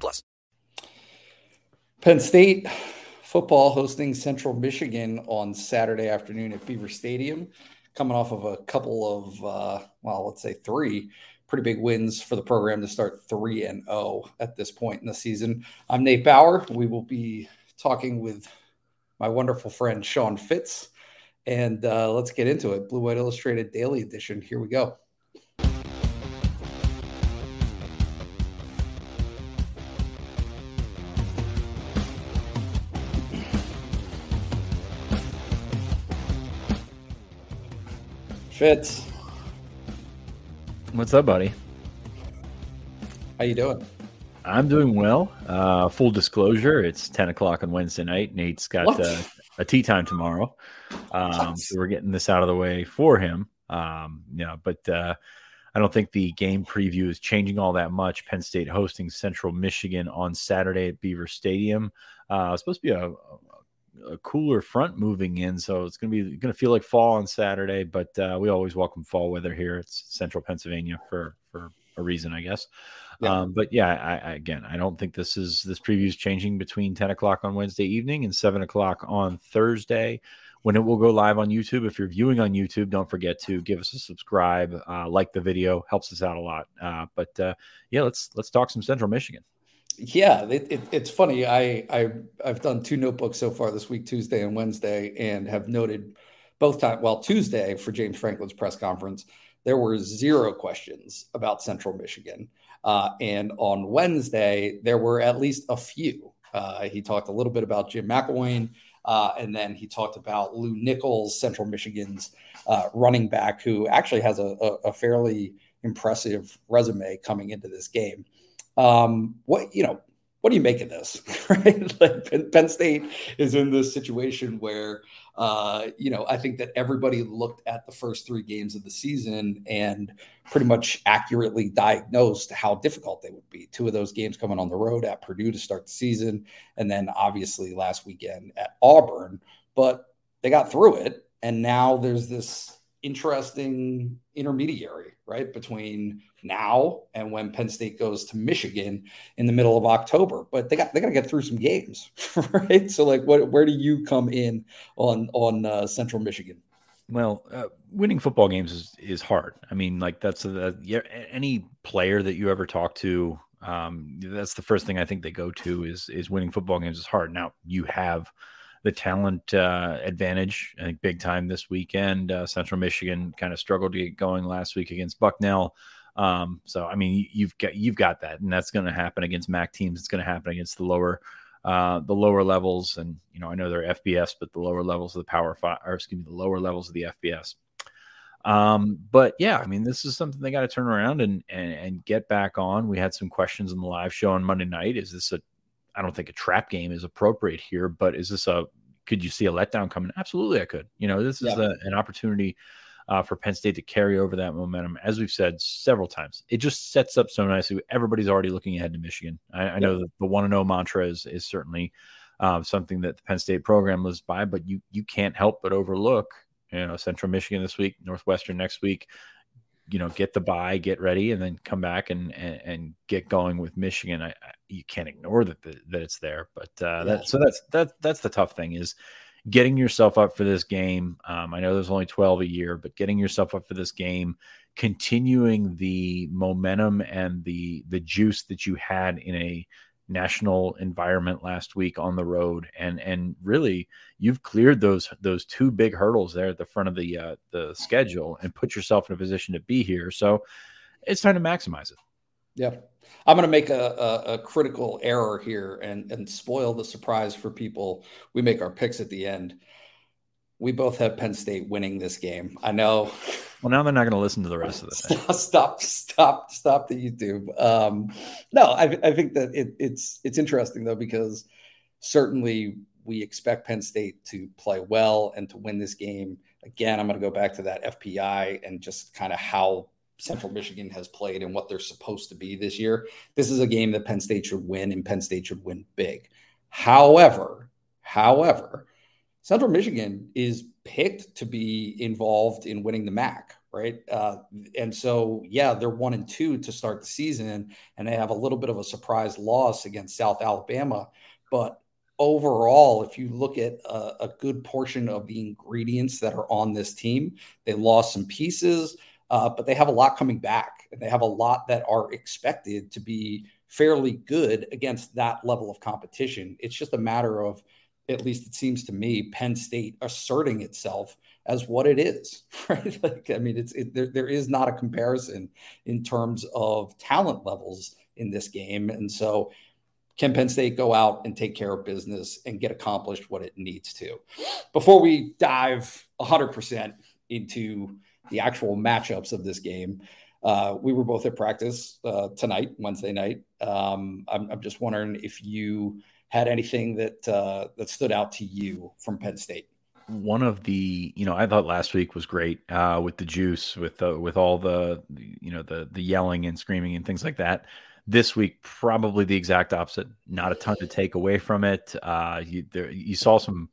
plus. Penn State football hosting Central Michigan on Saturday afternoon at Beaver Stadium, coming off of a couple of, uh, well, let's say three pretty big wins for the program to start three and zero oh at this point in the season. I'm Nate Bauer. We will be talking with my wonderful friend Sean Fitz, and uh, let's get into it. Blue White Illustrated Daily Edition. Here we go. Fitz. What's up, buddy? How you doing? I'm doing well. Uh, full disclosure, it's 10 o'clock on Wednesday night. Nate's got uh, a tea time tomorrow. Um, so we're getting this out of the way for him. Um, you know, but uh, I don't think the game preview is changing all that much. Penn State hosting Central Michigan on Saturday at Beaver Stadium. Uh, it's supposed to be a, a cooler front moving in, so it's going to be going to feel like fall on Saturday. But uh, we always welcome fall weather here. It's Central Pennsylvania for for a reason, I guess. Yeah. Um, but yeah, I, I, again, I don't think this is this preview is changing between ten o'clock on Wednesday evening and seven o'clock on Thursday. When it will go live on YouTube. If you're viewing on YouTube, don't forget to give us a subscribe, uh, like the video, helps us out a lot. Uh, but uh, yeah, let's let's talk some Central Michigan yeah, it, it, it's funny. I, I I've done two notebooks so far this week, Tuesday and Wednesday, and have noted both time. Well, Tuesday for James Franklin's press conference, there were zero questions about Central Michigan, uh, and on Wednesday there were at least a few. Uh, he talked a little bit about Jim McElwain, uh, and then he talked about Lew Nichols, Central Michigan's uh, running back, who actually has a, a, a fairly impressive resume coming into this game. Um, what you know, what do you make of this? Right, like Penn, Penn State is in this situation where uh, you know I think that everybody looked at the first three games of the season and pretty much accurately diagnosed how difficult they would be. Two of those games coming on the road at Purdue to start the season, and then obviously last weekend at Auburn. But they got through it, and now there's this interesting intermediary, right, between now and when Penn State goes to Michigan in the middle of October. But they got they got to get through some games, right? So, like, what where do you come in on on uh, Central Michigan? Well, uh, winning football games is is hard. I mean, like that's a, any player that you ever talk to. Um, that's the first thing I think they go to is is winning football games is hard. Now you have the talent uh, advantage. I think big time this weekend. Uh, Central Michigan kind of struggled to get going last week against Bucknell. Um, so I mean, you've got you've got that, and that's going to happen against MAC teams. It's going to happen against the lower uh, the lower levels, and you know I know they're FBS, but the lower levels of the Power Five, or excuse me, the lower levels of the FBS. Um, but yeah, I mean, this is something they got to turn around and, and and get back on. We had some questions in the live show on Monday night. Is this a I don't think a trap game is appropriate here, but is this a could you see a letdown coming? Absolutely, I could. You know, this is yeah. a, an opportunity uh, for Penn State to carry over that momentum. As we've said several times, it just sets up so nicely. Everybody's already looking ahead to Michigan. I, I know that the one and zero oh mantra is is certainly uh, something that the Penn State program lives by, but you you can't help but overlook you know Central Michigan this week, Northwestern next week. You know, get the buy, get ready, and then come back and and, and get going with Michigan. I, I, you can't ignore that the, that it's there, but uh, yeah. that so that's that that's the tough thing is getting yourself up for this game. Um, I know there's only 12 a year, but getting yourself up for this game, continuing the momentum and the the juice that you had in a national environment last week on the road and and really you've cleared those those two big hurdles there at the front of the uh, the schedule and put yourself in a position to be here so it's time to maximize it yeah I'm going to make a, a, a, critical error here and, and spoil the surprise for people. We make our picks at the end. we both have Penn State winning this game. I know. Well, now they're not going to listen to the rest of the thing. Stop, stop, stop the YouTube. Um, no, I, I think that it, it's it's interesting though because certainly we expect Penn State to play well and to win this game. Again, I'm going to go back to that FPI and just kind of how Central Michigan has played and what they're supposed to be this year. This is a game that Penn State should win, and Penn State should win big. However, however, Central Michigan is picked to be involved in winning the MAC, right? Uh, and so, yeah, they're one and two to start the season, and they have a little bit of a surprise loss against South Alabama. But overall, if you look at a, a good portion of the ingredients that are on this team, they lost some pieces, uh, but they have a lot coming back, and they have a lot that are expected to be fairly good against that level of competition. It's just a matter of at least it seems to me, Penn State asserting itself as what it is, right? Like, I mean, it's it, there, there is not a comparison in terms of talent levels in this game, and so can Penn State go out and take care of business and get accomplished what it needs to? Before we dive 100% into the actual matchups of this game, uh, we were both at practice uh, tonight, Wednesday night. Um, I'm, I'm just wondering if you had anything that uh, that stood out to you from Penn State? One of the, you know, I thought last week was great uh, with the juice, with the, with all the, you know, the the yelling and screaming and things like that. This week, probably the exact opposite. Not a ton to take away from it. Uh, you there, you saw some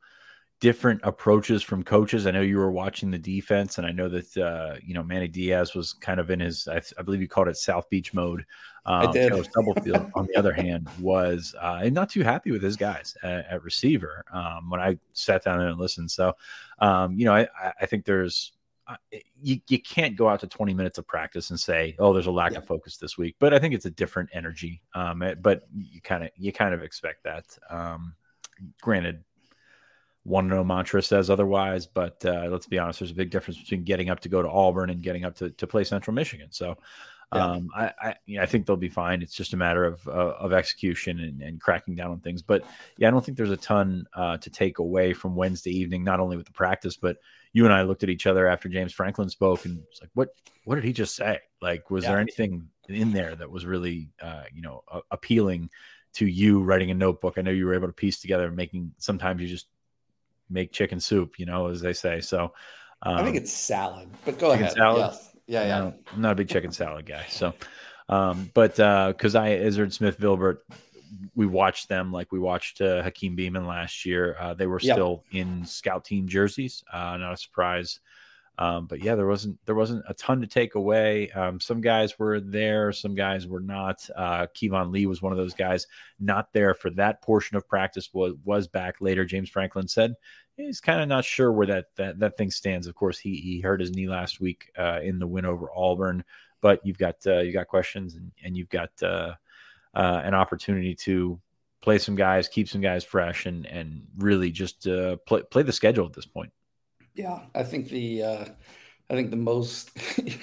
different approaches from coaches. I know you were watching the defense, and I know that uh, you know Manny Diaz was kind of in his, I, I believe you called it South Beach mode. Um, I did. Stubblefield, on the other hand, was uh, not too happy with his guys at, at receiver um, when I sat down and listened. So, um, you know, I, I think there's uh, you, you can't go out to 20 minutes of practice and say, oh, there's a lack yeah. of focus this week. But I think it's a different energy. Um, but you kind of you kind of expect that. Um, granted, one no mantra says otherwise, but uh, let's be honest, there's a big difference between getting up to go to Auburn and getting up to, to play Central Michigan. So yeah. um, I I, you know, I, think they'll be fine. It's just a matter of uh, of execution and, and, cracking down on things. But yeah, I don't think there's a ton uh, to take away from Wednesday evening, not only with the practice, but you and I looked at each other after James Franklin spoke and it's like, what what did he just say? Like, was yeah. there anything in there that was really uh, you know appealing? to you writing a notebook. I know you were able to piece together making sometimes you just make chicken soup, you know, as they say. So um, I think um, it's salad, but go ahead. Salad? Yes. Yeah, yeah. I'm not a big chicken salad guy. So, um, but because uh, I, Izzard Smith Vilbert, we watched them like we watched uh, Hakeem Beamon last year. Uh, they were still in scout team jerseys. Uh, not a surprise. Um, but yeah, there wasn't there wasn't a ton to take away. Um, some guys were there, some guys were not. Uh, Keyvone Lee was one of those guys not there for that portion of practice. Was was back later. James Franklin said he's kind of not sure where that that that thing stands. Of course, he he hurt his knee last week uh, in the win over Auburn, but you've got uh, you got questions and, and you've got uh, uh, an opportunity to play some guys, keep some guys fresh, and and really just uh, play play the schedule at this point. Yeah, I think the uh, I think the most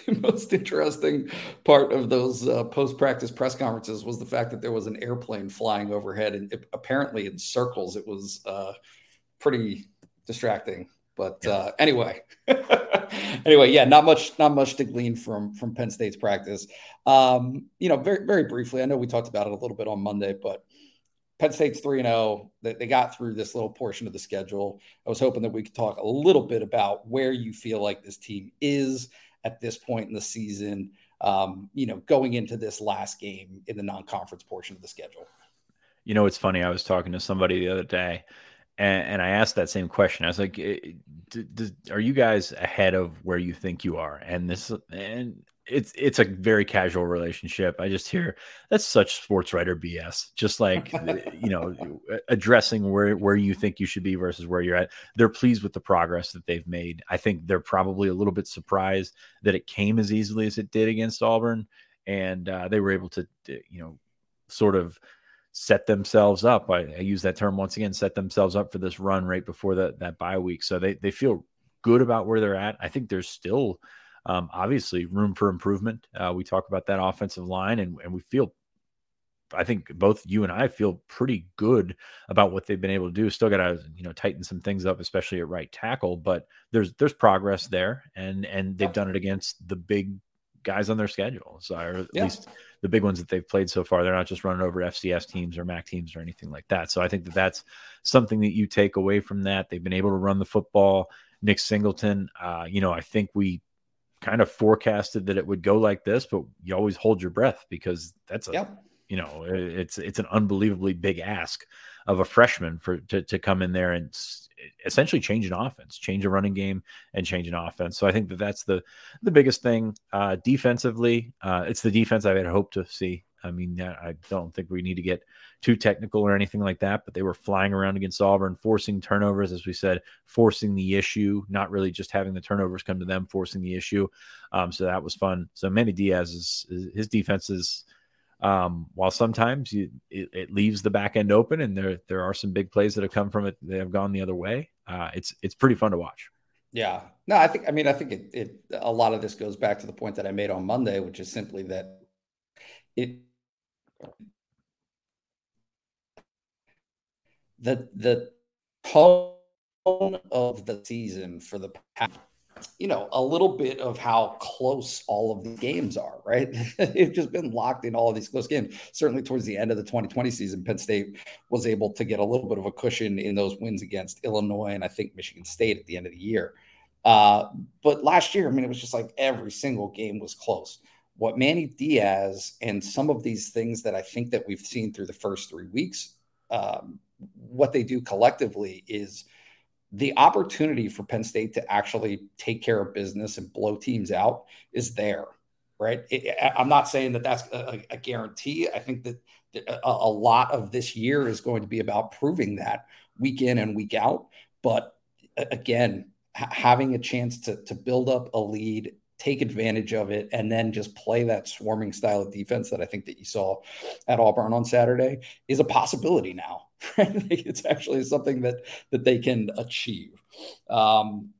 most interesting part of those uh, post practice press conferences was the fact that there was an airplane flying overhead, and it, apparently in circles. It was uh, pretty distracting. But uh, anyway, anyway, yeah, not much, not much to glean from from Penn State's practice. Um, you know, very very briefly, I know we talked about it a little bit on Monday, but Penn State's 3 0. They got through this little portion of the schedule. I was hoping that we could talk a little bit about where you feel like this team is at this point in the season, um, you know, going into this last game in the non conference portion of the schedule. You know, it's funny. I was talking to somebody the other day and, and I asked that same question. I was like, "Are you guys ahead of where you think you are?" And this, and it's it's a very casual relationship. I just hear that's such sports writer BS. Just like uh, you know, uh, addressing where where you think you should be versus where you're at. They're pleased with the progress that they've made. I think they're probably a little bit surprised that it came as easily as it did against Auburn, and uh, they were able to, uh, you know, sort of set themselves up. I, I, use that term once again, set themselves up for this run right before that that bye week. So they they feel good about where they're at. I think there's still um, obviously room for improvement. Uh, we talk about that offensive line, and, and we feel I think both you and I feel pretty good about what they've been able to do. Still got to you know tighten some things up, especially at right tackle, but there's there's progress there, and and they've done it against the big guys on their schedule, so or at yeah. least the big ones that they've played so far. They're not just running over FCS teams or MAC teams or anything like that. So I think that that's something that you take away from that. They've been able to run the football. Nick Singleton, uh, you know, I think we kind of forecasted that it would go like this, but you always hold your breath because that's a yep. you know it's it's an unbelievably big ask of a freshman for to, to come in there and essentially change an offense, change a running game, and change an offense. So I think that that's the the biggest thing uh, defensively. Uh, it's the defense I had hoped to see. I mean, I don't think we need to get too technical or anything like that, but they were flying around against Auburn, forcing turnovers, as we said, forcing the issue, not really just having the turnovers come to them, forcing the issue. Um, so that was fun. So Manny Diaz is, his defense is, um, while sometimes you, it, it, leaves the back end open, and there there are some big plays that have come from it. They have gone the other way. Uh, it's it's pretty fun to watch. Yeah, no, I think I mean I think it, it a lot of this goes back to the point that I made on Monday, which is simply that it the the tone of the season for the past, you know, a little bit of how close all of the games are, right? it's just been locked in all of these close games. Certainly towards the end of the 2020 season, Penn State was able to get a little bit of a cushion in those wins against Illinois and I think Michigan State at the end of the year. Uh, but last year, I mean, it was just like every single game was close. What Manny Diaz and some of these things that I think that we've seen through the first three weeks um, what they do collectively is the opportunity for Penn State to actually take care of business and blow teams out is there, right? It, I'm not saying that that's a, a guarantee. I think that a, a, lot of this year is going to be about proving that week in and week out. But again, having a chance to to build up a lead take advantage of it and then just play that swarming style of defense that I think that you saw at Auburn on Saturday is a possibility now. Right? it's actually something that that they can achieve. Um,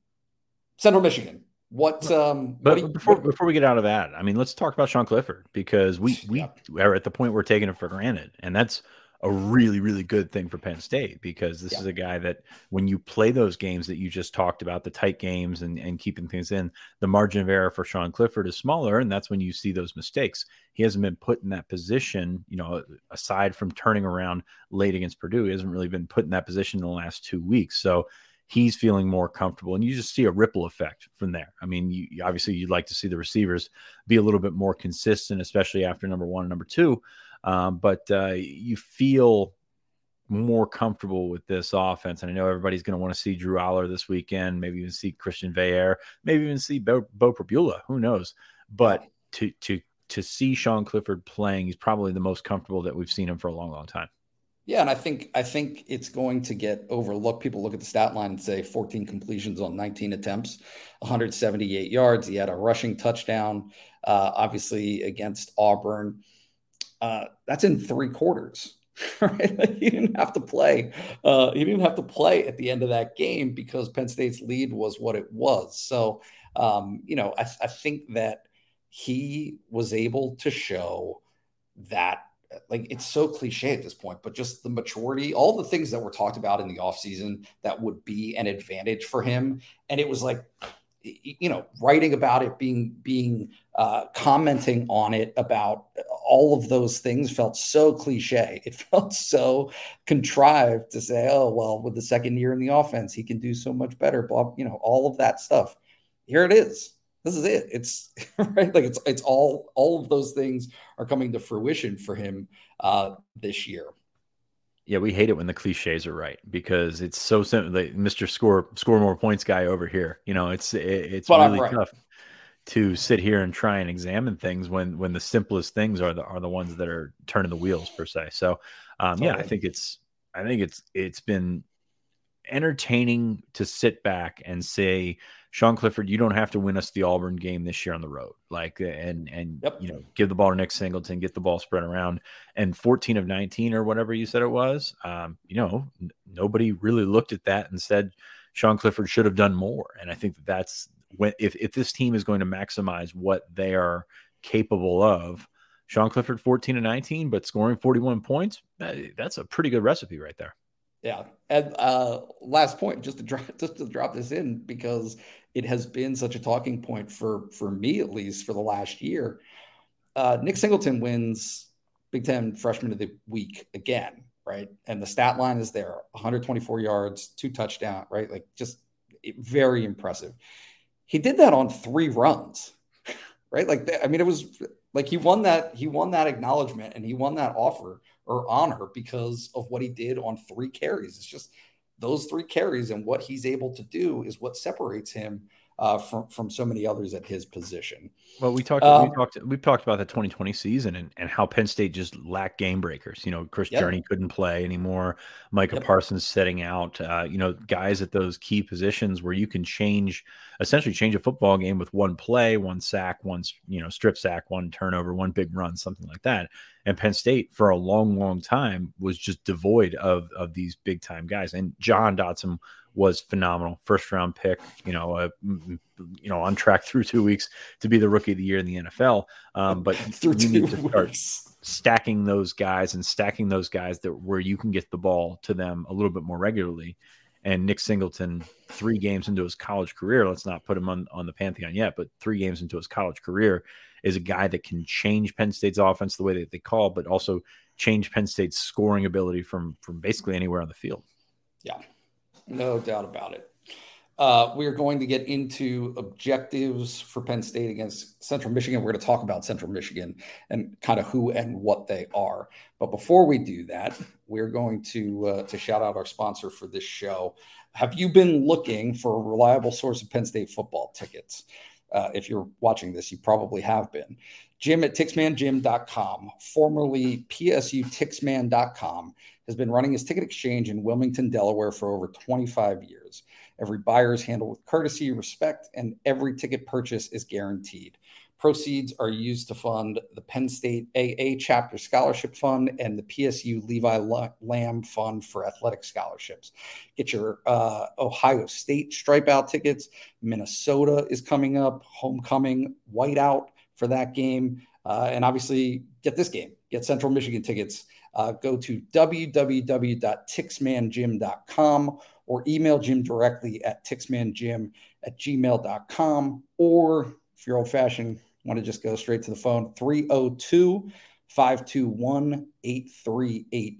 Central Michigan. What? Um, but what you, before what, before we get out of that, I mean, let's talk about Sean Clifford because we we yeah. are at the point we're taking it for granted, and that's a really, really good thing for Penn State because this yeah. is a guy that when you play those games that you just talked about, the tight games and, and keeping things in, the margin of error for Sean Clifford is smaller. And that's when you see those mistakes. He hasn't been put in that position, you know, aside from turning around late against Purdue, he hasn't really been put in that position in the last two weeks. So he's feeling more comfortable and you just see a ripple effect from there. I mean, you, obviously you'd like to see the receivers be a little bit more consistent, especially after number one and number two. Um, but uh, you feel more comfortable with this offense. And I know everybody's going to want to see Drew Allar this weekend, maybe even see Christian Veilleux, maybe even see Beau, Beau Pribula. Who knows? But to to to see Sean Clifford playing, he's probably the most comfortable that we've seen him for a long, long time. Yeah, and I think I think it's going to get overlooked. People look at the stat line and say 14 completions on 19 attempts, 178 yards. He had a rushing touchdown, uh, obviously against Auburn uh, that's in three quarters. Right? Like he didn't have to play. Uh, he didn't have to play at the end of that game because Penn State's lead was what it was. So, um, you know, I, I think that he was able to show that like it's so cliche at this point, but just the maturity, all the things that were talked about in the offseason that would be an advantage for him. And it was like you know writing about it being being uh, commenting on it about all of those things felt so cliche. It felt so contrived to say oh well with the second year in the offense he can do so much better blah you know all of that stuff. Here it is. This is it. It's right? Like it's it's all all of those things are coming to fruition for him uh this year yeah, we hate it when the cliches are right because it's so simple. Like Mr. Score score more points guy over here. You know, it's it, it's but really right. tough to sit here and try and examine things when when the simplest things are the are the ones that are turning the wheels per se. So, um, yeah, I think it's I think it's it's been entertaining to sit back and say Sean Clifford, you don't have to win us the Auburn game this year on the road. Like and and yep. you know, give the ball to Nick Singleton, get the ball spread around. And 14 of 19 or whatever you said it was, um, you know, n- nobody really looked at that and said Sean Clifford should have done more. And I think that that's when if if this team is going to maximize what they are capable of, Sean Clifford 14 and 19, but scoring 41 points. That's a pretty good recipe right there. Yeah. And uh, last point, just to drop just to drop this in because it has been such a talking point for for me at least for the last year. Uh, Nick Singleton wins Big Ten Freshman of the Week again, right? And the stat line is there: 124 yards, two touchdown, right? Like just very impressive. He did that on three runs, right? Like I mean, it was like he won that he won that acknowledgement and he won that offer or honor because of what he did on three carries. It's just those three carries and what he's able to do is what separates him uh, from from so many others at his position. Well, we talked um, we talked we've talked about the 2020 season and, and how Penn State just lacked game breakers. You know, Chris yep. Journey couldn't play anymore. Micah yep. Parsons setting out. Uh, you know, guys at those key positions where you can change essentially change a football game with one play, one sack, one you know strip sack, one turnover, one big run, something like that. And Penn State for a long, long time was just devoid of of these big time guys. And Jahan Dotson was phenomenal. First round pick, you know, uh, you know, on track through two weeks to be the rookie of the year in the NFL. Um, but you need to start stacking those guys and stacking those guys that where you can get the ball to them a little bit more regularly. And Nick Singleton, three games into his college career, let's not put him on, on the pantheon yet, but three games into his college career is a guy that can change Penn State's offense the way that they call, but also change Penn State's scoring ability from from basically anywhere on the field. Yeah, no doubt about it. Uh, we are going to get into objectives for Penn State against Central Michigan. We're going to talk about Central Michigan and kind of who and what they are. But before we do that, we're going to uh, to shout out our sponsor for this show. Have you been looking for a reliable source of Penn State football tickets? Uh, if you're watching this, you probably have been. Jim at TixManJim.com, formerly PSUTixman.com, has been running his ticket exchange in Wilmington, Delaware for over 25 years. Every buyer is handled with courtesy, respect, and every ticket purchase is guaranteed. Proceeds are used to fund the Penn State AA Chapter Scholarship Fund and the PSU Levi Lamb Fund for athletic scholarships. Get your uh, Ohio State stripe out tickets. Minnesota is coming up, homecoming, whiteout for that game. Uh, and obviously, get this game, get Central Michigan tickets uh, go to www.tixmanjim.com or email Jim directly at tixmanjim at gmail.com. Or if you're old fashioned, want to just go straight to the phone, 302 521 8380.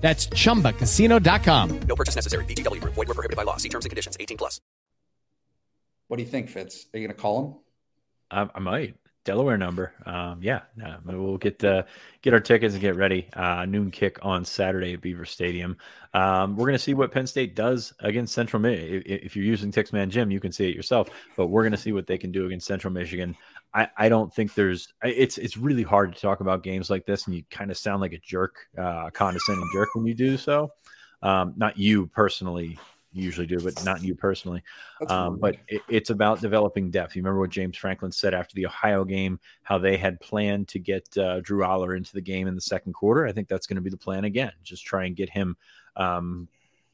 That's ChumbaCasino.com. No purchase necessary. VGW. Void were prohibited by law. See terms and conditions. 18 plus. What do you think, Fitz? Are you going to call him? I, I, might. Delaware number. Um, yeah, yeah, we'll get uh, get our tickets and get ready. Uh, noon kick on Saturday at Beaver Stadium. Um, we're going to see what Penn State does against Central Michigan. If, if you're using Tixman Jim, you can see it yourself. But we're going to see what they can do against Central Michigan. I, I don't think there's it's it's really hard to talk about games like this and you kind of sound like a jerk, uh, condescending jerk when you do so. Um, not you personally, usually do, but not you personally. Um, but it, it's about developing depth. You remember what James Franklin said after the Ohio game, how they had planned to get uh, Drew Allar into the game in the second quarter. I think that's going to be the plan again. Just try and get him um,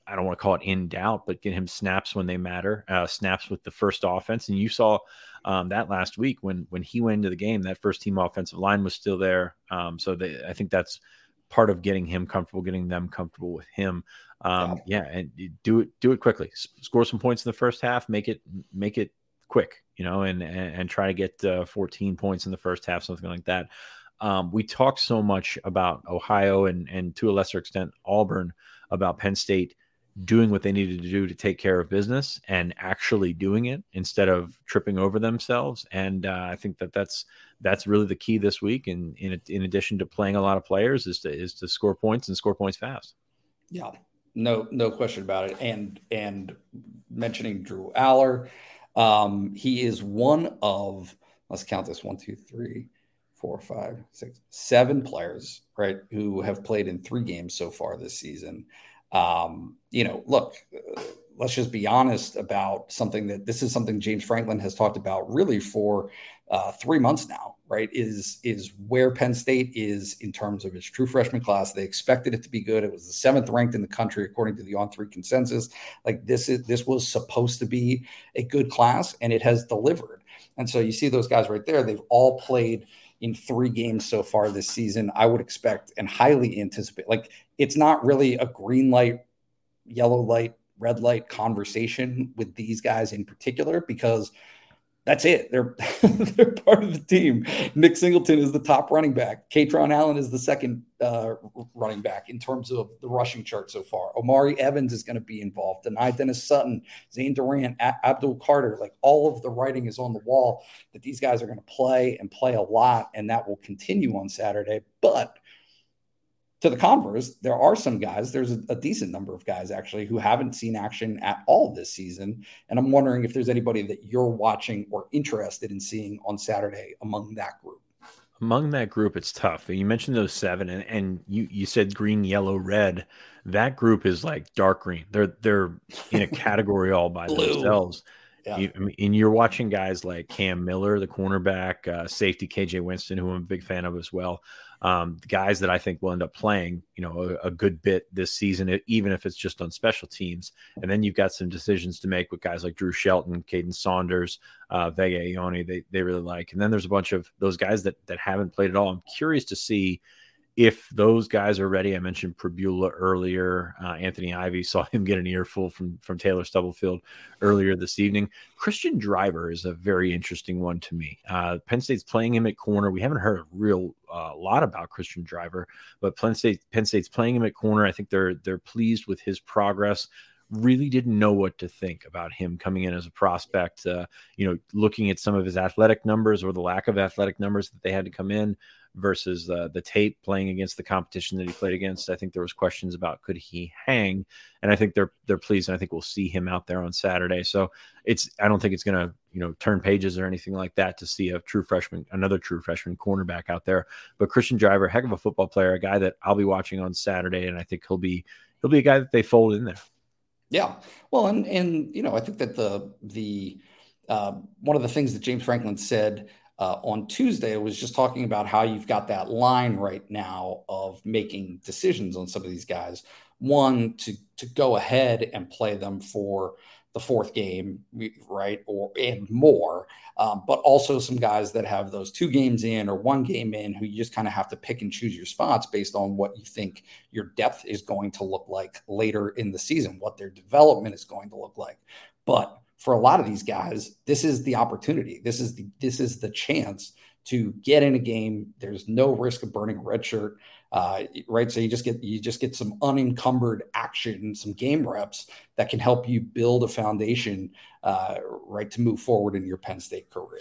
I don't want to call it in doubt, but get him snaps when they matter, uh, snaps with the first offense. And you saw um, that last week when when he went into the game, that first team offensive line was still there. Um, so they, I think that's part of getting him comfortable, getting them comfortable with him. Um, yeah, and do it do it quickly. S- score some points in the first half. Make it make it quick, you know, and and, and try to get uh, 14 points in the first half, something like that. Um, we talk so much about Ohio and and to a lesser extent Auburn about Penn State doing what they needed to do to take care of business and actually doing it instead of tripping over themselves. And uh, I think that that's that's really the key this week. And in, in addition to playing a lot of players, is to is to score points and score points fast. Yeah, no no question about it. And and mentioning Drew Allar, um, he is one of let's count this one two three four, five, six, seven players, right, who have played in three games so far this season. Um, you know, look, let's just be honest about something that this is something James Franklin has talked about really for uh, three months now, right? Is is where Penn State is in terms of its true freshman class. They expected it to be good. It was the seventh ranked in the country according to the on three consensus. Like this is this was supposed to be a good class, and it has delivered. And so you see those guys right there. They've all played in three games so far this season. I would expect and highly anticipate. Like it's not really a green light, yellow light, red light conversation with these guys in particular because that's it. They're they're part of the team. Nick Singleton is the top running back. Kaytron Allen is the second uh, running back in terms of the rushing chart so far. Omari Evans is going to be involved. Dani Dennis Sutton, Zane Durant, A- Abdul Carter. Like all of the writing is on the wall that these guys are going to play and play a lot, and that will continue on Saturday. But to the converse, there are some guys, there's a, a, decent number of guys actually who haven't seen action at all this season. And I'm wondering if there's anybody that you're watching or interested in seeing on Saturday among that group. Among that group, it's tough. You mentioned those seven, and, and you you said green, yellow, red. That group is like dark green. They're they're in a category all by themselves. Yeah. You, and you're watching guys like Cam Miller, the cornerback, uh, safety KJ Winston, who I'm a big fan of as well. Um, guys that I think will end up playing, you know, a, a, good bit this season, even if it's just on special teams. And then you've got some decisions to make with guys like Drew Shelton, Kaden Saunders, uh, Vega Ioane, they they really like. And then there's a bunch of those guys that that haven't played at all. I'm curious to see if those guys are ready, I mentioned Pribula earlier. Uh, Anthony Ivey saw him get an earful from from Taylor Stubblefield earlier this evening. Christian Driver is a very interesting one to me. Uh, Penn State's playing him at corner. We haven't heard a real uh, lot about Christian Driver, but Penn State Penn State's playing him at corner. I think they're they're pleased with his progress really didn't know what to think about him coming in as a prospect. Uh, you know, looking at some of his athletic numbers or the lack of athletic numbers that they had to come in, versus uh, the tape playing against the competition that he played against. I think there was questions about could he hang, and I think they're they're pleased, and I think we'll see him out there on Saturday. So it's I don't think it's going to you know turn pages or anything like that to see a true freshman, another true freshman cornerback out there. But Christian Driver, heck of a football player, a guy that I'll be watching on Saturday, and I think he'll be he'll be a guy that they fold in there. Yeah, well, and and you know I think that the the uh, one of the things that James Franklin said uh, on Tuesday was just talking about how you've got that line right now of making decisions on some of these guys. One to to go ahead and play them for the fourth game, right, or and more, um, but also some guys that have those two games in or one game in, who you just kind of have to pick and choose your spots based on what you think your depth is going to look like later in the season, what their development is going to look like. But for a lot of these guys, this is the opportunity. This is the this is the chance to get in a game. There's no risk of burning a red shirt, uh, right? So you just get you just get some unencumbered action, some game reps that can help you build a foundation, uh, right, to move forward in your Penn State career.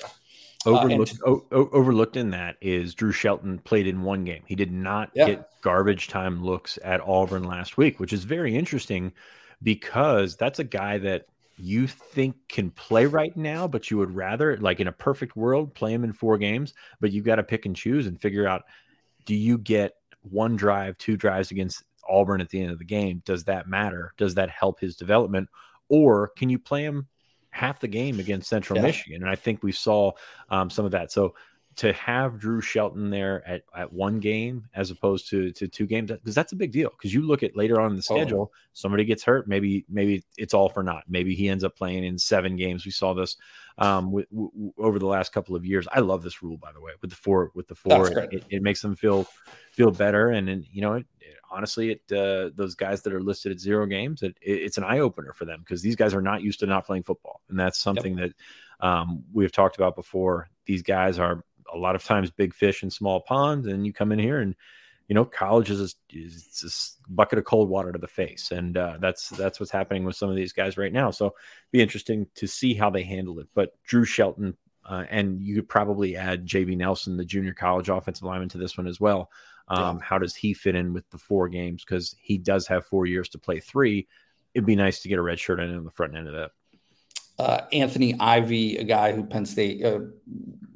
Overlooked, uh, to, o- overlooked in that is Drew Shelton played in one game. He did not yeah. get garbage time looks at Auburn last week, which is very interesting because that's a guy that you think can play right now, but you would rather, like in a perfect world, play him in four games, but you got to pick and choose and figure out do you get one drive, two drives against Auburn at the end of the game? Does that matter? Does that help his development? Or can you play him half the game against Central yeah. Michigan? And I think we saw um, some of that. So to have Drew Shelton there at, at one game as opposed to to two games because that's a big deal because you look at later on in the schedule oh. somebody gets hurt maybe maybe it's all for naught. Maybe he ends up playing in seven games. We saw this um, w- w- over the last couple of years. I love this rule by the way with the four with the four it, it, makes them feel feel better. And, and you know it, it, honestly it uh, those guys that are listed at zero games it, it's an eye opener for them because these guys are not used to not playing football. And that's something yep. that um, we've talked about before. These guys are a lot of times big fish in small ponds, and you come in here and you know college is a, is a bucket of cold water to the face, and uh, that's that's what's happening with some of these guys right now. So be interesting to see how they handle it. But Drew Shelton. Uh, and you could probably add JB Nelson, the junior college offensive lineman, to this one as well. Um, yeah. How does he fit in with the four games? Because he does have four years to play three. It'd be nice to get a red shirt in on the front end of that. Uh, Anthony Ivey, a guy who Penn State, uh,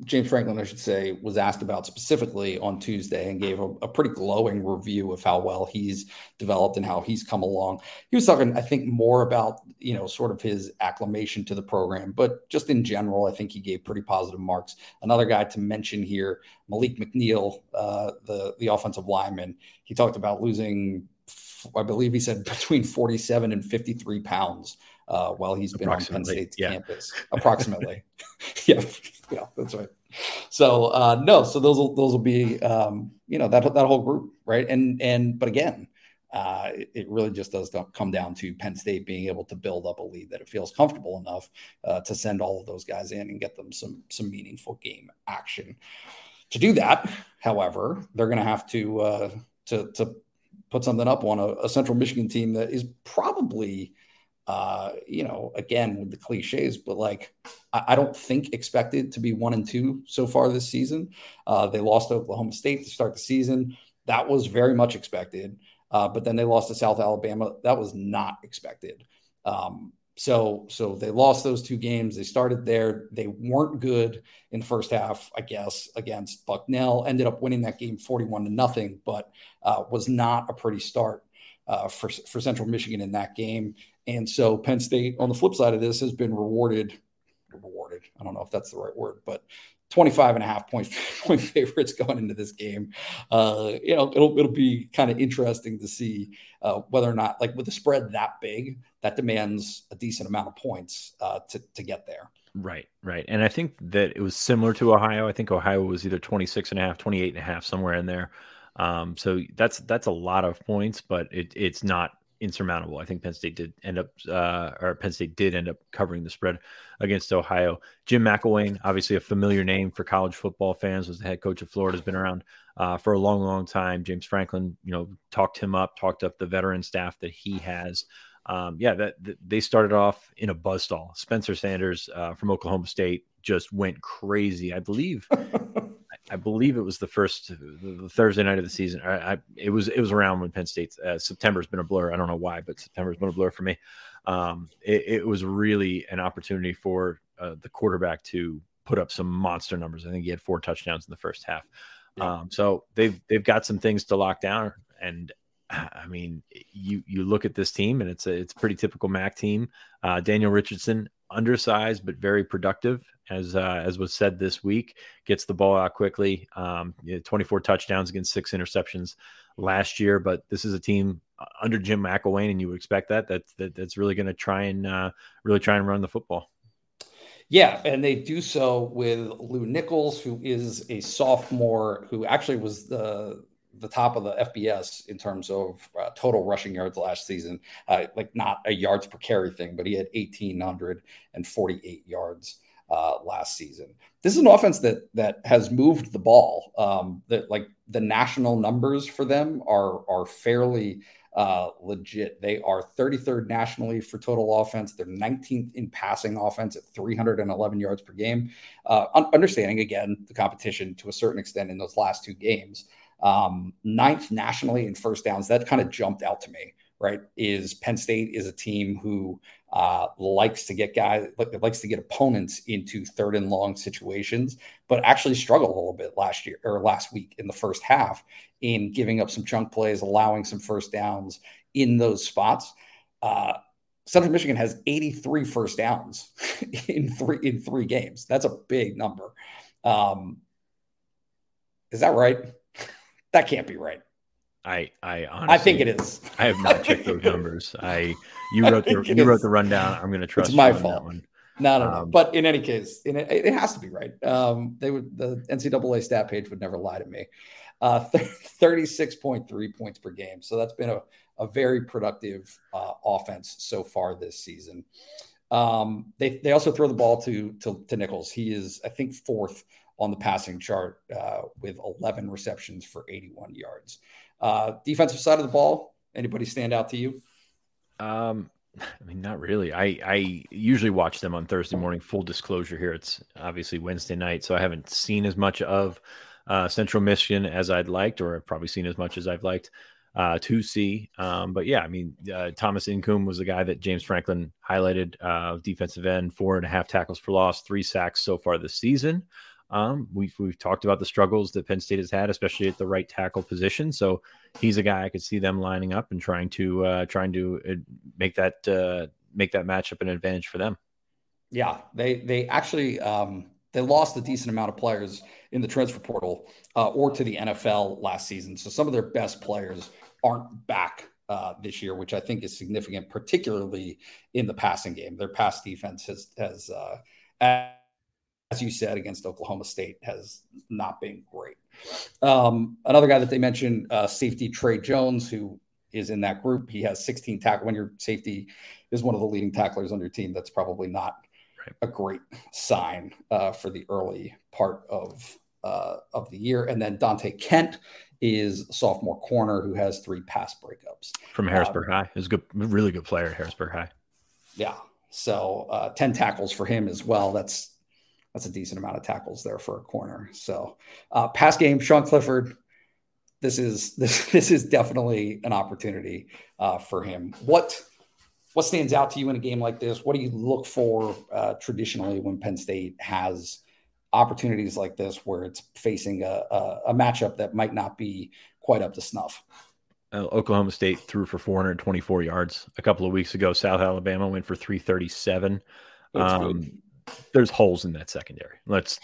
James Franklin, I should say, was asked about specifically on Tuesday and gave a, a, pretty glowing review of how well he's developed and how he's come along. He was talking, I think, more about you know sort of his acclimation to the program, but just in general, I think he gave pretty positive marks. Another guy to mention here, Maleek McNeil, uh, the the offensive lineman. He talked about losing, I believe he said between 47 and 53 pounds uh, while he's been on Penn State's yeah. campus. Approximately. yeah, yeah, that's right. So uh, no, so those will those will be um, you know that that whole group, right? And and but again, uh, it, really just does come down to Penn State being able to build up a lead that it feels comfortable enough uh, to send all of those guys in and get them some some meaningful game action. To do that, however, they're going to have to uh, to to put something up on a, a Central Michigan team that is probably uh, you know, again with the cliches, but like I, I, don't think expected to be one and two so far this season. Uh, they lost to Oklahoma State to start the season. That was very much expected. Uh, but then they lost to South Alabama. That was not expected. Um, so so they lost those two games. They started there. They weren't good in the first half, I guess, against Bucknell. Ended up winning that game 41 to nothing, but uh, was not a pretty start uh, for, for Central Michigan in that game. And so Penn State, on the flip side of this, has been rewarded. Rewarded. I don't know if that's the right word, but 25 and a half point, point favorites going into this game. Uh, you know, it'll it'll be kind of interesting to see uh, whether or not, like with the spread that big, that demands a decent amount of points uh, to to get there. Right, right. And I think that it was similar to Ohio. I think Ohio was either 26 and a half, 28 and a half, somewhere in there. Um, so that's that's a lot of points, but it, it's not insurmountable. I think Penn State did end up, uh, or Penn State did end up covering the spread against Ohio. Jim McElwain, obviously a familiar name for college football fans, was the head coach of Florida, has been around uh, for a long, long time. James Franklin, you know, talked him up, talked up the veteran staff that he has. Um, yeah, that, that, they started off in a buzzsaw. Spencer Sanders uh, from Oklahoma State just went crazy. I believe I believe it was the first the Thursday night of the season. I, I, it was it was around when Penn State uh, September's been a blur. I don't know why, but September's been a blur for me. Um, it, it, was really an opportunity for uh, the quarterback to put up some monster numbers. I think he had four touchdowns in the first half. Yeah. Um, so they've they've got some things to lock down, and I mean, you you look at this team, and it's a it's a pretty typical MAC team. Uh, Daniel Richardson, undersized but very productive, as uh, as was said this week. Gets the ball out quickly. Um, 24 touchdowns against six interceptions last year, but this is a team uh, under Jim McElwain, and you would expect that that, that that's really going to try and uh, really try and run the football. Yeah, and they do so with Lew Nichols, who is a sophomore, who actually was the the top of the FBS in terms of uh, total rushing yards last season. Uh, like not a yards per carry thing, but he had 1,848 yards uh, last season. This is an offense that that has moved the ball. Um, that like the national numbers for them are are fairly uh, legit. They are 33rd nationally for total offense. They're 19th in passing offense at 311 yards per game. Uh, understanding again the competition to a certain extent in those last two games um, ninth nationally in first downs. That kind of jumped out to me, right? Is Penn State is a team who uh, likes to get guys, likes to get opponents into third and long situations, but actually struggled a little bit last year or last week in the first half in giving up some chunk plays, allowing some first downs in those spots. Uh, Central Michigan has 83 first downs in three in three games. That's a big number. Um, is that right? That can't be right. I I honestly, I think it is. I have not checked those numbers. I you wrote the you wrote the rundown. I'm going to trust. It's my fault. one. No, no, no. Um, but in any case, in it, it, has to be right. Um, they would the NCAA stat page would never lie to me. Uh, 36.3 points per game. So that's been a, a very productive uh, offense so far this season. Um, they, they also throw the ball to, to, to Nichols. He is, I think, fourth on the passing chart uh, with 11 receptions for 81 yards. Uh, defensive side of the ball, anybody stand out to you? Um, I mean, not really. I, I usually watch them on Thursday morning. Full disclosure here, it's obviously Wednesday night, so I haven't seen as much of uh, Central Michigan as I'd liked, or I've probably seen as much as I've liked. uh, to see. Um, but yeah, I mean, uh, Thomas Incoom was the guy that James Franklin highlighted, uh, defensive end, four and a half tackles for loss, three sacks so far this season. Um, we've we've talked about the struggles that Penn State has had, especially at the right tackle position. So he's a guy I could see them lining up and trying to uh, trying to uh, make that uh, make that matchup an advantage for them. Yeah, they they actually um, they lost a decent amount of players in the transfer portal uh, or to the NFL last season. So some of their best players aren't back uh, this year, which I think is significant, particularly in the passing game. Their pass defense has has uh, as you said, against Oklahoma State has not been great. Um, another guy that they mentioned, uh, safety Trey Jones, who is in that group. He has 16 tackle. When your safety is one of the leading tacklers on your team, that's probably not right. a great sign uh, for the early part of uh, of the year. And then Donte Kent is sophomore corner who has three pass breakups from Harrisburg um, High. a good, really good player at Harrisburg High. Yeah. So uh, 10 tackles for him as well. That's that's a decent amount of tackles there for a corner. So, uh, pass game, Sean Clifford. This is this this is definitely an opportunity uh, for him. What what stands out to you in a game like this? What do you look for uh, traditionally when Penn State has opportunities like this, where it's facing a, a, a matchup that might not be quite up to snuff? Uh, Oklahoma State threw for 424 yards a couple of weeks ago. South Alabama went for 337. Um, there's holes in that secondary. Let's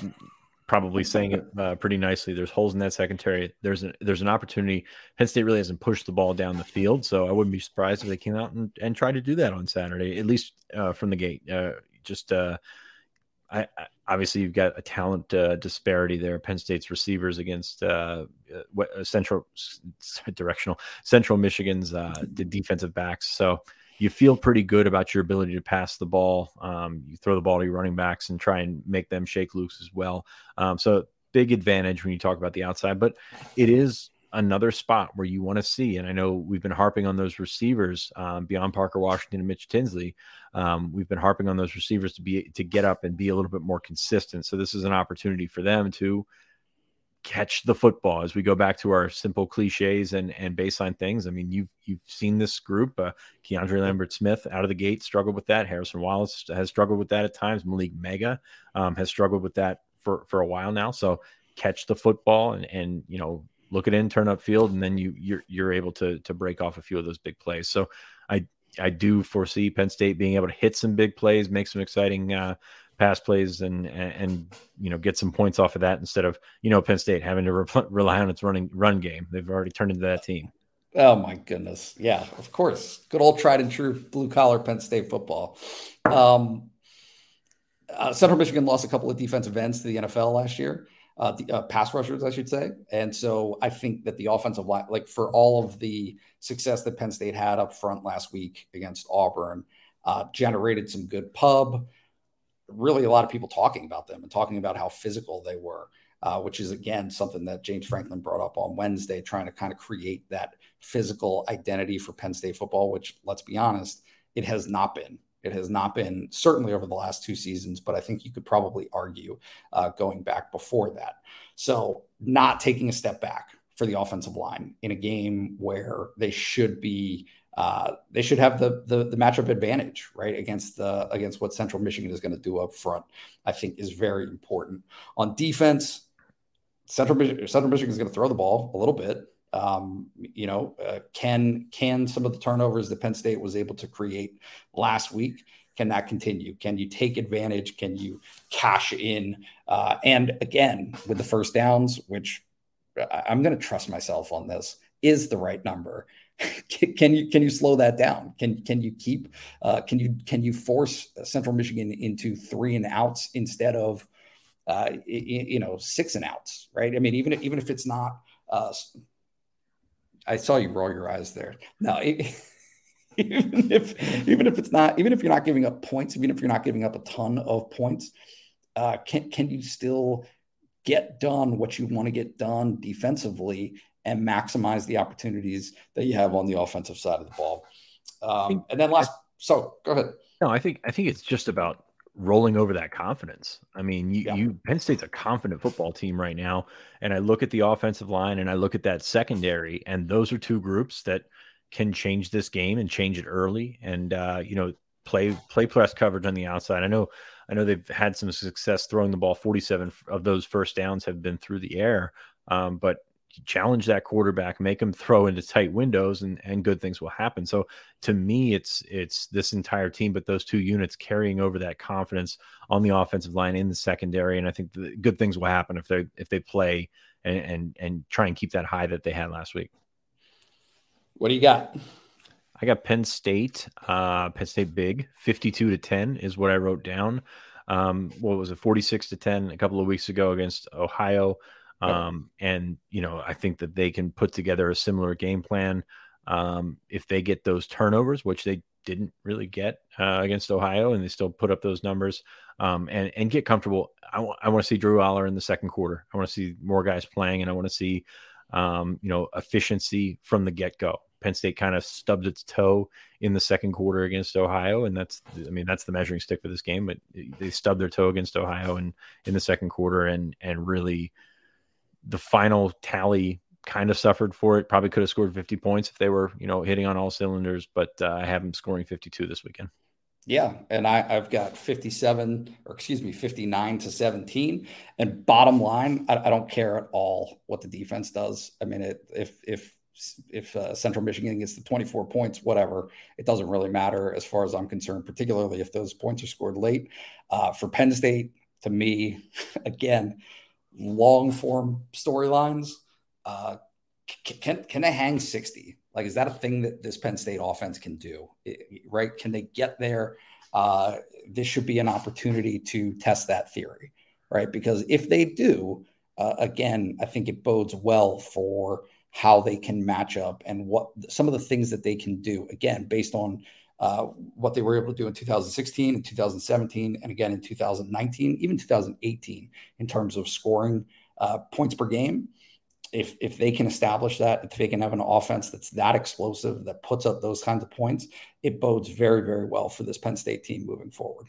probably saying it uh, pretty nicely. There's holes in that secondary. There's an there's an opportunity. Penn State really hasn't pushed the ball down the field, so I wouldn't be surprised if they came out and, and tried to do that on Saturday, at least uh, from the gate. Uh, just uh, I, I, obviously you've got a talent uh, disparity there. Penn State's receivers against uh, Central directional Central Michigan's the defensive backs. So you feel pretty good about your ability to pass the ball. Um, you throw the ball to your running backs and try and make them shake loose as well. Um, so big advantage when you talk about the outside, but it is another spot where you want to see. And I know we've been harping on those receivers um, beyond Parker Washington and Mitch Tinsley. Um, we've been harping on those receivers to be to get up and be a little bit more consistent. So this is an opportunity for them to catch the football as we go back to our simple cliches and, and baseline things. I mean, you've you've seen this group. Uh, Keandre Lambert Smith out of the gate struggled with that. Harrison Wallace has struggled with that at times. Malick Meiga um, has struggled with that for for a while now. So catch the football and and you know look it in, turn up field, and then you you're you're able to to break off a few of those big plays. So I I do foresee Penn State being able to hit some big plays, make some exciting uh, pass plays and, and, you know get some points off of that instead of you know Penn State having to re- rely on its running run game. They've already turned into that team. Oh my goodness, yeah, of course, good old tried and true blue collar Penn State football. Um, uh, Central Michigan lost a couple of defensive ends to the NFL last year, uh, the uh, pass rushers, I should say, and so I think that the offensive line, like for all of the success that Penn State had up front last week against Auburn, uh, generated some good pub really a lot of people talking about them and talking about how physical they were, uh, which is again something that James Franklin brought up on Wednesday, trying to kind of create that physical identity for Penn State football, which let's be honest, it has not been. It has not been certainly over the last two seasons, but I think you could probably argue uh, going back before that. So, not taking a step back for the offensive line in a game where they should be uh, they should have the, the, the matchup advantage, right, against the against what Central Michigan is going to do up front. I think is very important on defense. Central Michigan, Central Michigan is going to throw the ball a little bit. Um, you know, uh, can can some of the turnovers that Penn State was able to create last week can that continue? Can you take advantage? Can you cash in? Uh, and again, with the first downs, which I'm going to trust myself on this, is the right number can you can you slow that down? Can can you keep uh, can you can you force Central Michigan into three and outs instead of uh, you know six and outs? Right. I mean, even if, even if it's not. Uh, I saw you roll your eyes there. No. even if even if it's not even if you're not giving up points even if you're not giving up a ton of points uh, can can you still get done what you want to get done defensively and maximize the opportunities that you have on the offensive side of the ball. Um, and then last, so go ahead. No, I think I think it's just about rolling over that confidence. I mean, you, Yeah. you Penn State's a confident football team right now, and I look at the offensive line and I look at that secondary, and those are two groups that can change this game and change it early, and uh, you know play play press coverage on the outside. I know I know they've had some success throwing the ball. Forty seven of those first downs have been through the air, um, but challenge that quarterback, make him throw into tight windows, and and good things will happen. So to me, it's it's this entire team, but those two units carrying over that confidence on the offensive line in the secondary, and I think the good things will happen if they if they play and and, and try and keep that high that they had last week. What do you got? I got Penn State, uh, Penn State big, 52 to 10 is what I wrote down. Um, what was it, 46 to 10 a couple of weeks ago against Ohio. Um, and, you know, I think that they can put together a similar game plan. Um, if they get those turnovers, which they didn't really get uh, against Ohio, and they still put up those numbers um, and, and get comfortable. I, w- I want to see Drew Allar in the second quarter. I want to see more guys playing, and I want to see, um, you know, efficiency from the get go. Penn State kind of stubbed its toe in the second quarter against Ohio, and that's I mean that's the measuring stick for this game. But they stubbed their toe against Ohio in in the second quarter, and and really the final tally kind of suffered for it. Probably could have scored 50 points if they were you know hitting on all cylinders, but uh, I have them scoring 52 this weekend. Yeah, and I, I've got 57, or excuse me, 59 to 17. And bottom line, I, I don't care at all what the defense does. I mean, it, if if if uh, Central Michigan gets the 24 points, whatever, it doesn't really matter as far as I'm concerned, particularly if those points are scored late. Uh, for Penn State, to me, again, long form storylines. Uh, can can they hang 60? Like, is that a thing that this Penn State offense can do? It- right? Can they get there? Uh, this should be an opportunity to test that theory, right? Because if they do, uh, again, I think it bodes well for how they can match up and what some of the things that they can do. Again, based on what they were able to do in 2016 and 2017, and again in 2019, even 2018, in terms of scoring uh, points per game. If if they can establish that, if they can have an offense that's that explosive that puts up those kinds of points, it bodes very very well for this Penn State team moving forward.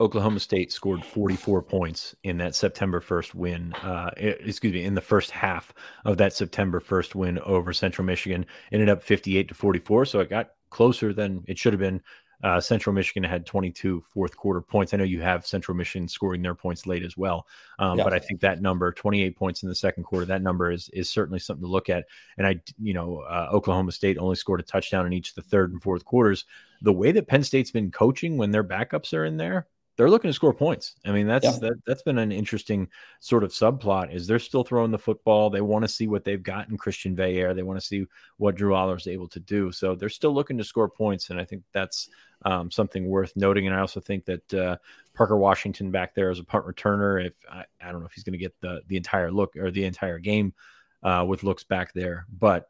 Oklahoma State scored 44 points in that September 1st win. Uh, excuse me, in the first half of that September 1st win over Central Michigan, ended up 58 to 44. So it got closer than it should have been. Uh, Central Michigan had 22 fourth quarter points. I know you have Central Michigan scoring their points late as well, um, Yeah. but I think that number, 28 points in the second quarter, that number is is certainly something to look at. And I, you know, uh, Oklahoma State only scored a touchdown in each of the third and fourth quarters. The way that Penn State's been coaching when their backups are in there, they're looking to score points. I mean, that's Yeah. that that's been an interesting sort of subplot. Is they're still throwing the football? They want to see what they've got in Christian Veilleux. They want to see what Drew Allar is able to do. So they're still looking to score points, and I think that's um, something worth noting. And I also think that uh, Parker Washington back there as a punt returner. If I, I don't know if he's going to get the the entire look or the entire game uh, with looks back there, but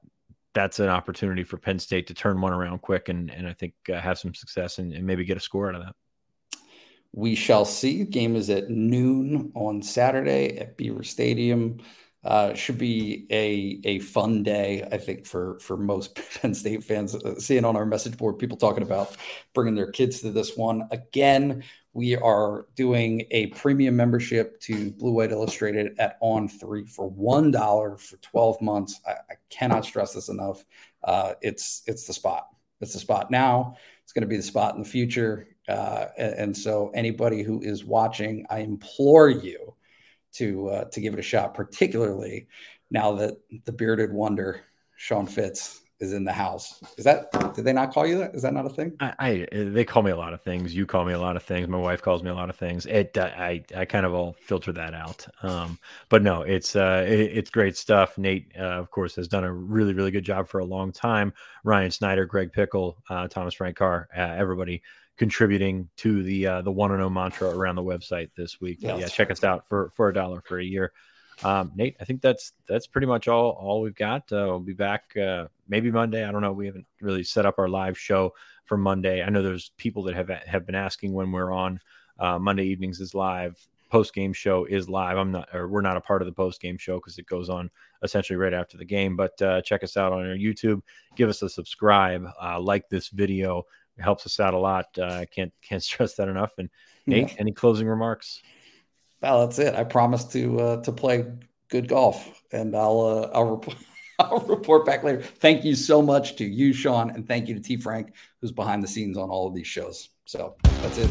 that's an opportunity for Penn State to turn one around quick and and I think uh, have some success and, and maybe get a score out of that. We shall see. Game is at noon on Saturday at Beaver Stadium. Uh, should be a a fun day, I think, for for most Penn State fans. Uh, seeing on our message board people talking about bringing their kids to this one again. We are doing a premium membership to Blue White Illustrated at On Three for one dollar for twelve months. I, I cannot stress this enough. Uh, it's it's the spot. It's the spot now. It's going to be the spot in the future. Uh, and, so, anybody who is watching, I implore you to uh, to give it a shot, particularly now that the bearded wonder Sean Fitz is in the house. Is that did they not call you that? Is that not a thing? I, I they call me a lot of things. You call me a lot of things. My wife calls me a lot of things. It uh, I I kind of all filter that out. Um, but no, it's uh it, it's great stuff. Nate, uh, of course, has done a really really good job for a long time. Ryan Snyder, Greg Pickel, uh, Thomas Frank Carr, uh, everybody contributing to the uh, the one and zero mantra around the website this week. Yes. yeah, check us out for for a dollar for a year. Um, Nate, I think that's that's pretty much all all we've got. Uh, we'll be back uh, maybe Monday. I don't know. We haven't really set up our live show for Monday. I know there's people that have have been asking when we're on. Uh, Monday evenings is live. Post game show is live. I'm not, or we're not a part of the post game show because it goes on essentially right after the game. But uh, check us out on our YouTube. Give us a subscribe. Uh, like this video. It helps us out a lot. I uh, can't can't stress that enough. And Nate, yeah. any closing remarks? Well, that's it. I promise to uh, to play good golf, and I'll uh, I'll report. I'll report back later. Thank you so much to you, Sean, and thank you to T Frank, who's behind the scenes on all of these shows. So that's it.